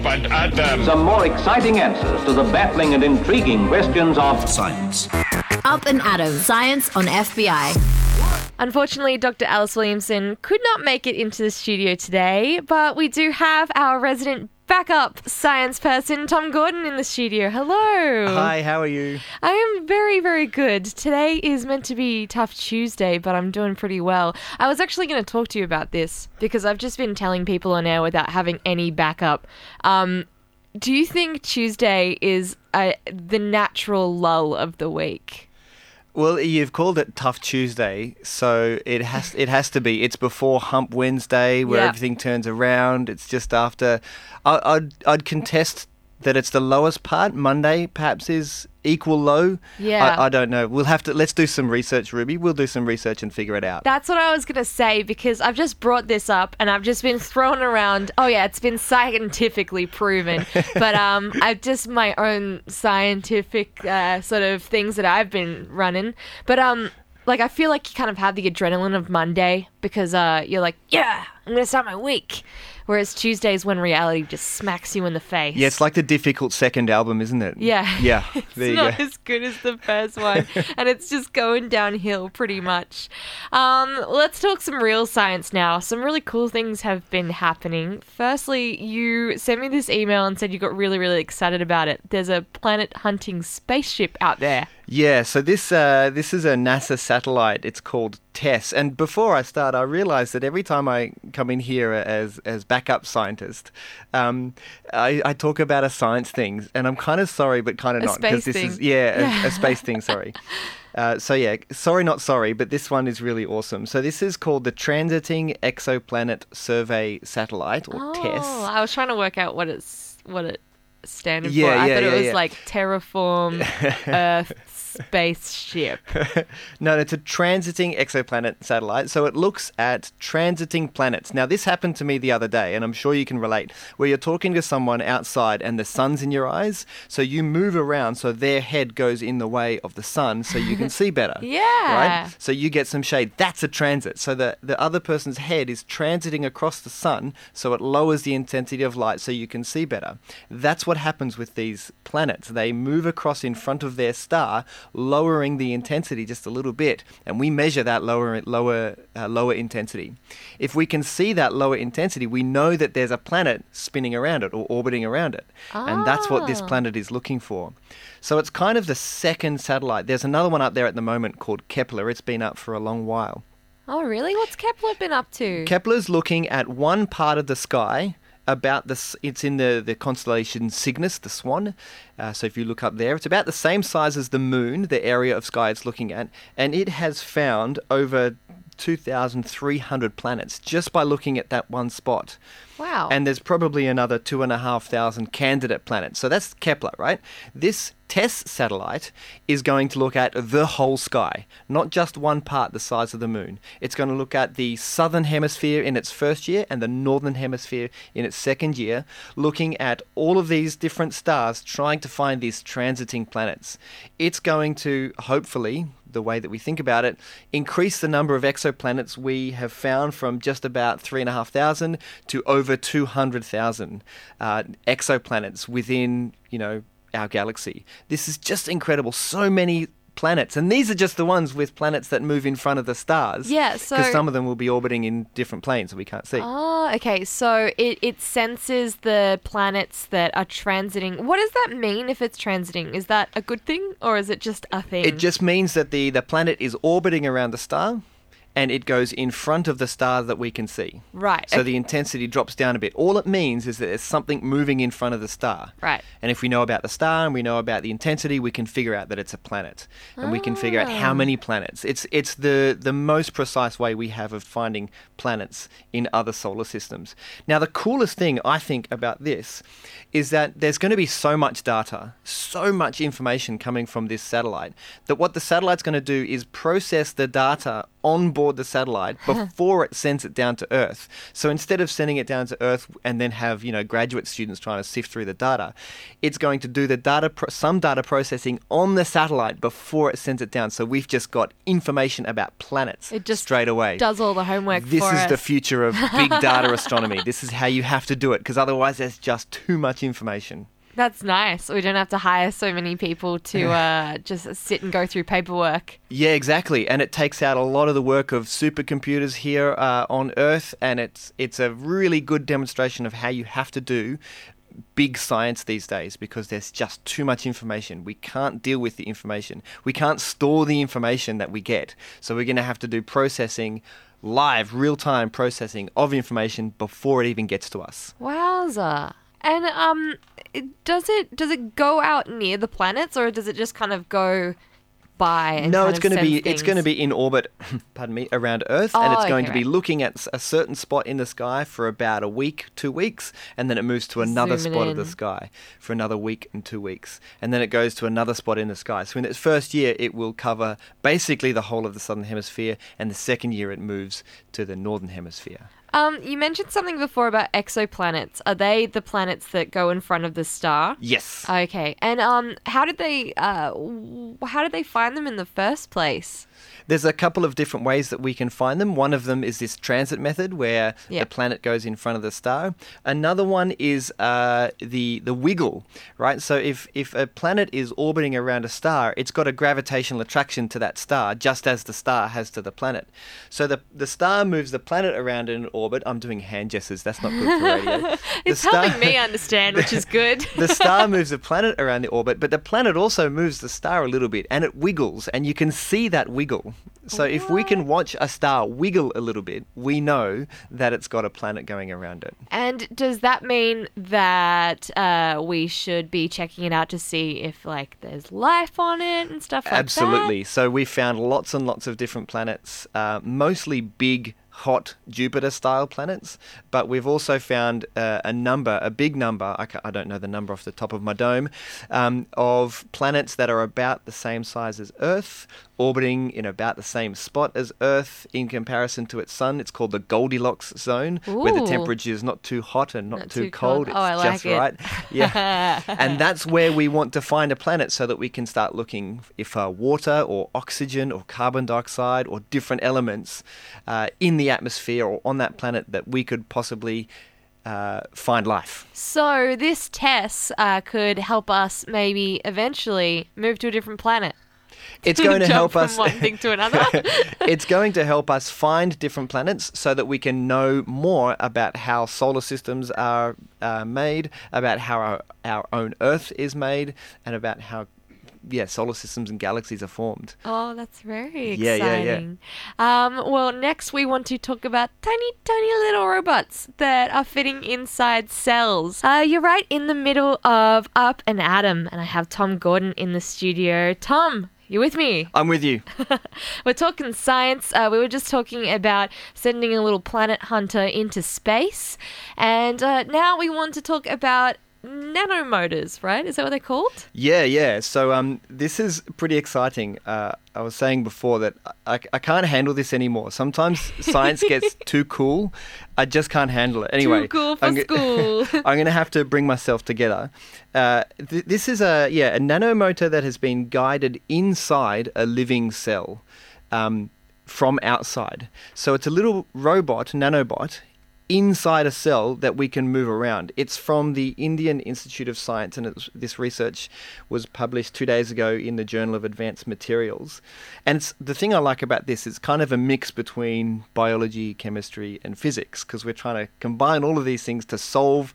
Up and Atom. Some more exciting answers to the baffling and intriguing questions of Science. Up and Atom, Science on FBI. Unfortunately, Dr. Alice Williamson could not make it into the studio today, but we do have our resident backup science person, Tom Gordon, in the studio. Hello. Hi, how are you? I am very, very good. Today is meant to be Tough Tuesday, but I'm doing pretty well. I was actually going to talk to you about this because I've just been telling people on air without having any backup. Um, do you think Tuesday is uh, the natural lull of the week? Well, you've called it Tough Tuesday, so it has it has to be. It's before Hump Wednesday, where Yeah. everything turns around. It's just after. I, I'd I'd contest that it's the lowest part. Monday perhaps is equal low. Yeah. I, I don't know. We'll have to let's do some research, Ruby. We'll do some research and figure it out. That's what I was going to say because I've just brought this up and I've just been thrown around. Oh, yeah, it's been scientifically proven. but um, I've just my own scientific uh, sort of things that I've been running. But um, like, I feel like you kind of have the adrenaline of Monday because uh, you're like, yeah, I'm going to start my week. Whereas Tuesdays when reality just smacks you in the face. yeah, it's like the difficult second album, isn't it? Yeah. Yeah. It's there you not go. as good as the first one, and it's just going downhill pretty much. Um, let's talk some real science now. Some really cool things have been happening. Firstly, you sent me this email and said you got really, really excited about it. There's a planet hunting spaceship out there. Yeah, so this uh, this is a NASA satellite. It's called TESS. And before I start, I realize that every time I come in here as as backup scientist, um, I, I talk about a science thing, and I'm kind of sorry, but kind of A not because this is thing. yeah, A, a space thing. Sorry. Uh, so yeah, sorry, not sorry, but this one is really awesome. So this is called the Transiting Exoplanet Survey Satellite, or TESS. Oh, I was trying to work out what it's what it standard Yeah, for. I yeah, thought yeah, it was like terraform Earth spaceship. No, it's a transiting exoplanet satellite. So it looks at transiting planets. Now, this happened to me the other day, and I'm sure you can relate, where you're talking to someone outside and the sun's in your eyes. So you move around so their head goes in the way of the sun so you can see better. Yeah. Right? So you get some shade. That's a transit. So the, the other person's head is transiting across the sun so it lowers the intensity of light so you can see better. That's what happens with these planets. They move across in front of their star, lowering the intensity just a little bit, and we measure that lower lower uh, lower intensity. If we can see that lower intensity, we know that there's a planet spinning around it or orbiting around it, and that's what this Ah. planet is looking for. So it's kind of the second satellite. There's another one up there at the moment called Kepler. It's been up for a long while. Oh, really? What's Kepler been up to? Kepler's looking at one part of the sky about this it's in the, the constellation cygnus the swan. Uh, so if you look up there it's about the same size as the moon the area of sky it's looking at and it has found over 2300 planets just by looking at that one spot Wow. and there's probably another two and a half thousand candidate planets. So that's Kepler, right? This TESS satellite is going to look at the whole sky, not just one part the size of the moon. It's going to look at the southern hemisphere in its first year and the northern hemisphere in its second year, looking at all of these different stars, trying to find these transiting planets. It's going to hopefully the way that we think about it, increase the number of exoplanets we have found from just about 3,500 to over 200,000 uh, exoplanets within, you know, our galaxy. This is just incredible. So many planets. And these are just the ones with planets that move in front of the stars. Yeah, Because some of them will be orbiting in different planes that we can't see. Oh, okay. So it, it senses the planets that are transiting. What does that mean if it's transiting? Is that a good thing or is it just a thing? It just means that the, the planet is orbiting around the star and it goes in front of the star that we can see. Right, So okay. the intensity drops down a bit. All it means is that there's something moving in front of the star. Right. And if we know about the star and we know about the intensity, we can figure out that it's a planet. And we can figure out Ah. how many planets. It's it's the the most precise way we have of finding planets in other solar systems. Now the coolest thing I think about this is that there's going to be so much data, so much information coming from this satellite that what the satellite's going to do is process the data on board the satellite before it sends it down to Earth. So instead of sending it down to Earth and then have you know graduate students trying to sift through the data, it's going to do the data pro- some data processing on the satellite before it sends it down. So we've just got information about planets It just straight away. Does all the homework This is us. the future of big data astronomy. This is how you have to do it because otherwise there's just too much information. That's nice. We don't have to hire so many people to uh, just sit and go through paperwork. Yeah, exactly, and it takes out a lot of the work of supercomputers here uh, on Earth, and it's it's a really good demonstration of how you have to do big science these days because there's just too much information. We can't deal with the information. We can't store the information that we get. So we're going to have to do processing live, real-time processing of information before it even gets to us. Wowza! And um, does it does it go out near the planets or does it just kind of go by? And no, it's going to be it's going to be in orbit. pardon me, around Earth, and Oh, it's going okay, to be right. looking at a certain spot in the sky for about a week, two weeks, and then it moves to another Zooming spot of the sky for another week and two weeks, and then it goes to another spot in the sky. So in its first year, it will cover basically the whole of the southern hemisphere, and the second year, it moves to the northern hemisphere. Um, you mentioned something before about exoplanets. Are they the planets that go in front of the star? Yes. Okay. And um, how did they uh, how did they find them in the first place? There's a couple of different ways that we can find them. One of them is this transit method, where the planet goes in front of the star. Another one is uh, the the wiggle, right? So if if a planet is orbiting around a star, it's got a gravitational attraction to that star, just as the star has to the planet. So the the star moves the planet around in an orbit. I'm doing hand gestures. That's not good for radio. It's star, helping me understand, which is good. the star moves the planet around the orbit, but the planet also moves the star a little bit and it wiggles, and you can see that wiggle. So if we can watch a star wiggle a little bit, we know that it's got a planet going around it. And does that mean that uh, we should be checking it out to see if like there's life on it and stuff like that? Absolutely. So we found lots and lots of different planets, uh, mostly big, hot Jupiter style planets, but we've also found uh, a number, a big number, I, ca- I don't know the number off the top of my dome, um, of planets that are about the same size as Earth, orbiting in about the same spot as Earth in comparison to its sun. It's called the Goldilocks zone, where the temperature is not too hot and not, Not too, too cold. cold. It's Oh, I like just it. right. Yeah. and that's where we want to find a planet so that we can start looking if uh, water or oxygen or carbon dioxide or different elements uh, in the atmosphere or on that planet that we could possibly uh, find life. So this TESS uh, could help us maybe eventually move to a different planet. It's going to Jump help from us. one thing to another. it's going to help us find different planets so that we can know more about how solar systems are uh, made, about how our, our own Earth is made, and about how yeah, solar systems and galaxies are formed. Oh, that's very Yeah, yeah, yeah. Um, well, next we want to talk about tiny, tiny little robots that are fitting inside cells. Uh, you're right in the middle of Up and Atom, and I have Tom Gordon in the studio. Tom, you with me? I'm with you. We're talking science. Uh, we were just talking about sending a little planet hunter into space, and uh, now we want to talk about nanomotors. Right? Is that what they're called? Yeah, yeah. So um, this is pretty exciting. Uh, I was saying before that I, I can't handle this anymore. Sometimes science gets too cool. I just can't handle it. Anyway, cool for I'm go- school. I'm going to have to bring myself together. Uh, th- this is a yeah a nanomotor that has been guided inside a living cell um, from outside. So it's a little robot, nanobot, inside a cell that we can move around. It's from the Indian Institute of Science, and it's, this research was published two days ago in the Journal of Advanced Materials. And the thing I like about this is kind of a mix between biology, chemistry, and physics, because we're trying to combine all of these things to solve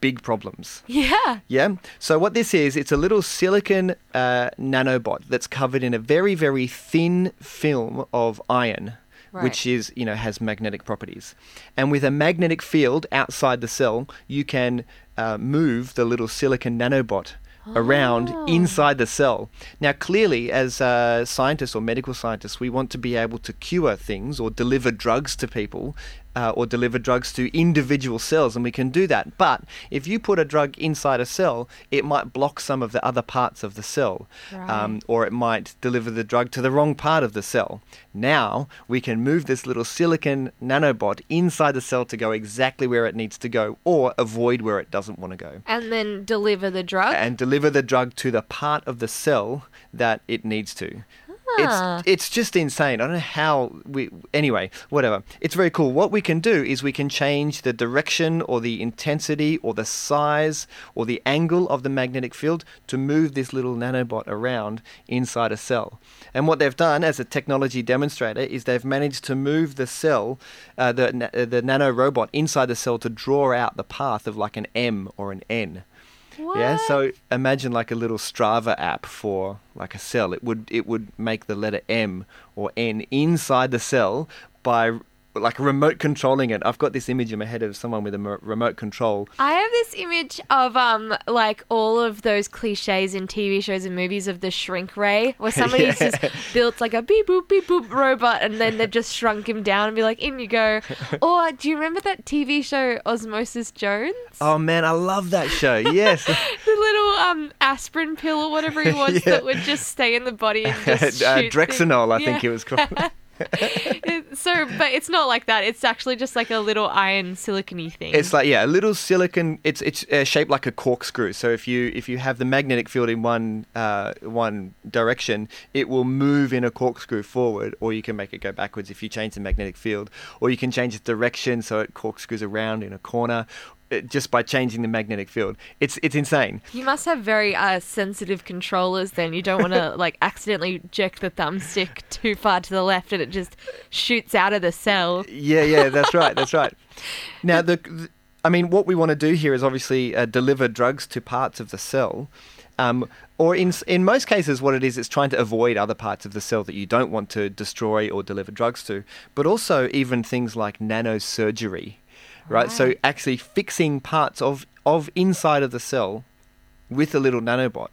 big problems. yeah. Yeah. So what this is, it's a little silicon uh, nanobot that's covered in a very, very thin film of iron, which is you know has magnetic properties. And with a magnetic field outside the cell, you can uh, move the little silicon nanobot around inside the cell. Now, clearly, as uh, scientists or medical scientists, we want to be able to cure things or deliver drugs to people uh, or deliver drugs to individual cells, and we can do that. But if you put a drug inside a cell, it might block some of the other parts of the cell, um, or it might deliver the drug to the wrong part of the cell. Now we can move this little silicon nanobot inside the cell to go exactly where it needs to go, or avoid where it doesn't want to go And then deliver the drug. and deliver the drug to the part of the cell that it needs to. It's it's just insane. I don't know how we anyway, whatever. It's very cool. What we can do is we can change the direction or the intensity or the size or the angle of the magnetic field to move this little nanobot around inside a cell. And what they've done as a technology demonstrator is they've managed to move the cell, uh, the uh, the nano robot inside the cell to draw out the path of like an M or an N. Yeah, so imagine like a little Strava app for like a cell. It would it would make the letter M or N inside the cell by like remote controlling it. I've got this image in my head of someone with a remote control. I have this image of um like all of those cliches in TV shows and movies of the shrink ray, where somebody's just built like a beep boop beep boop robot, and then they've just shrunk him down and be like, in you go. or do you remember that TV show Osmosis Jones? Oh man, I love that show. Yes. The little um aspirin pill or whatever he wants Yeah. that would just stay in the body and just uh, shoot Drixenol, I think Yeah. it was called. So, but it's not like that. It's actually just like a little iron silicony thing. It's like yeah, a little silicon. It's it's uh, shaped like a corkscrew. So if you if you have the magnetic field in one uh, one direction, it will move in a corkscrew forward, or you can make it go backwards if you change the magnetic field, or you can change its direction so it corkscrews around in a corner, just by changing the magnetic field. It's it's insane. You must have very uh, sensitive controllers then. You don't want to like accidentally jerk the thumbstick too far to the left and it just shoots out of the cell. Yeah, yeah, that's right, that's right. Now, the, the I mean, what we want to do here is obviously uh, deliver drugs to parts of the cell, um, or in in most cases, what it is, it's trying to avoid other parts of the cell that you don't want to destroy or deliver drugs to. But also, even things like nanosurgery, right? So actually fixing parts of of inside of the cell with a little nanobot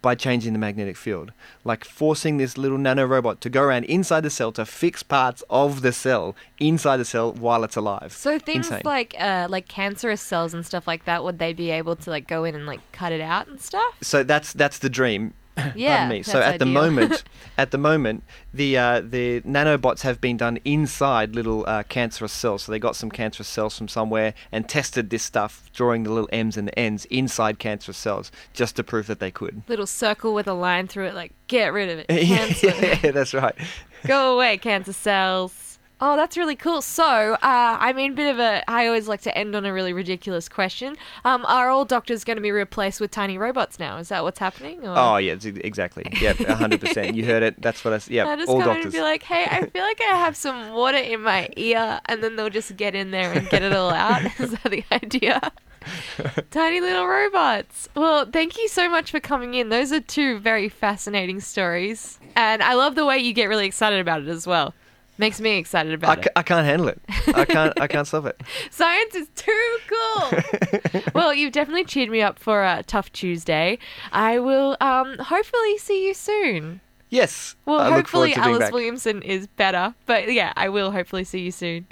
by changing the magnetic field, like forcing this little nanorobot to go around inside the cell to fix parts of the cell inside the cell while it's alive. So things Insane. like uh, like cancerous cells and stuff like that, would they be able to like go in and like cut it out and stuff? so that's that's the dream. Yeah, me. So at the ideal. moment, at the moment, the uh, the nanobots have been done inside little uh, cancerous cells. So they got some cancerous cells from somewhere and tested this stuff, drawing the little M's and the N's inside cancerous cells, just to prove that they could. Little circle with a line through it, like get rid of it. Yeah, that's right. Go away, cancer cells. Oh, that's really cool. So, uh, I mean, bit of a. I always like to end on a really ridiculous question. Um, are all doctors going to be replaced with tiny robots now? Is that what's happening? Or? Oh yeah, exactly. Yeah, hundred percent. You heard it. That's what I. Yeah, I just all come doctors. and be like, hey, I feel like I have some water in my ear, and then they'll just get in there and get it all out. Is that the idea? Tiny little robots. Well, thank you so much for coming in. Those are two very fascinating stories. And I love the way you get really excited about it as well. Makes me excited about it. I can't handle it. I can't. I can't stop it. Science is too cool. well, you've definitely cheered me up for a tough Tuesday. I will um, hopefully see you soon. Yes. Well, I hopefully Alice back. Williamson is better. But yeah, I will hopefully see you soon.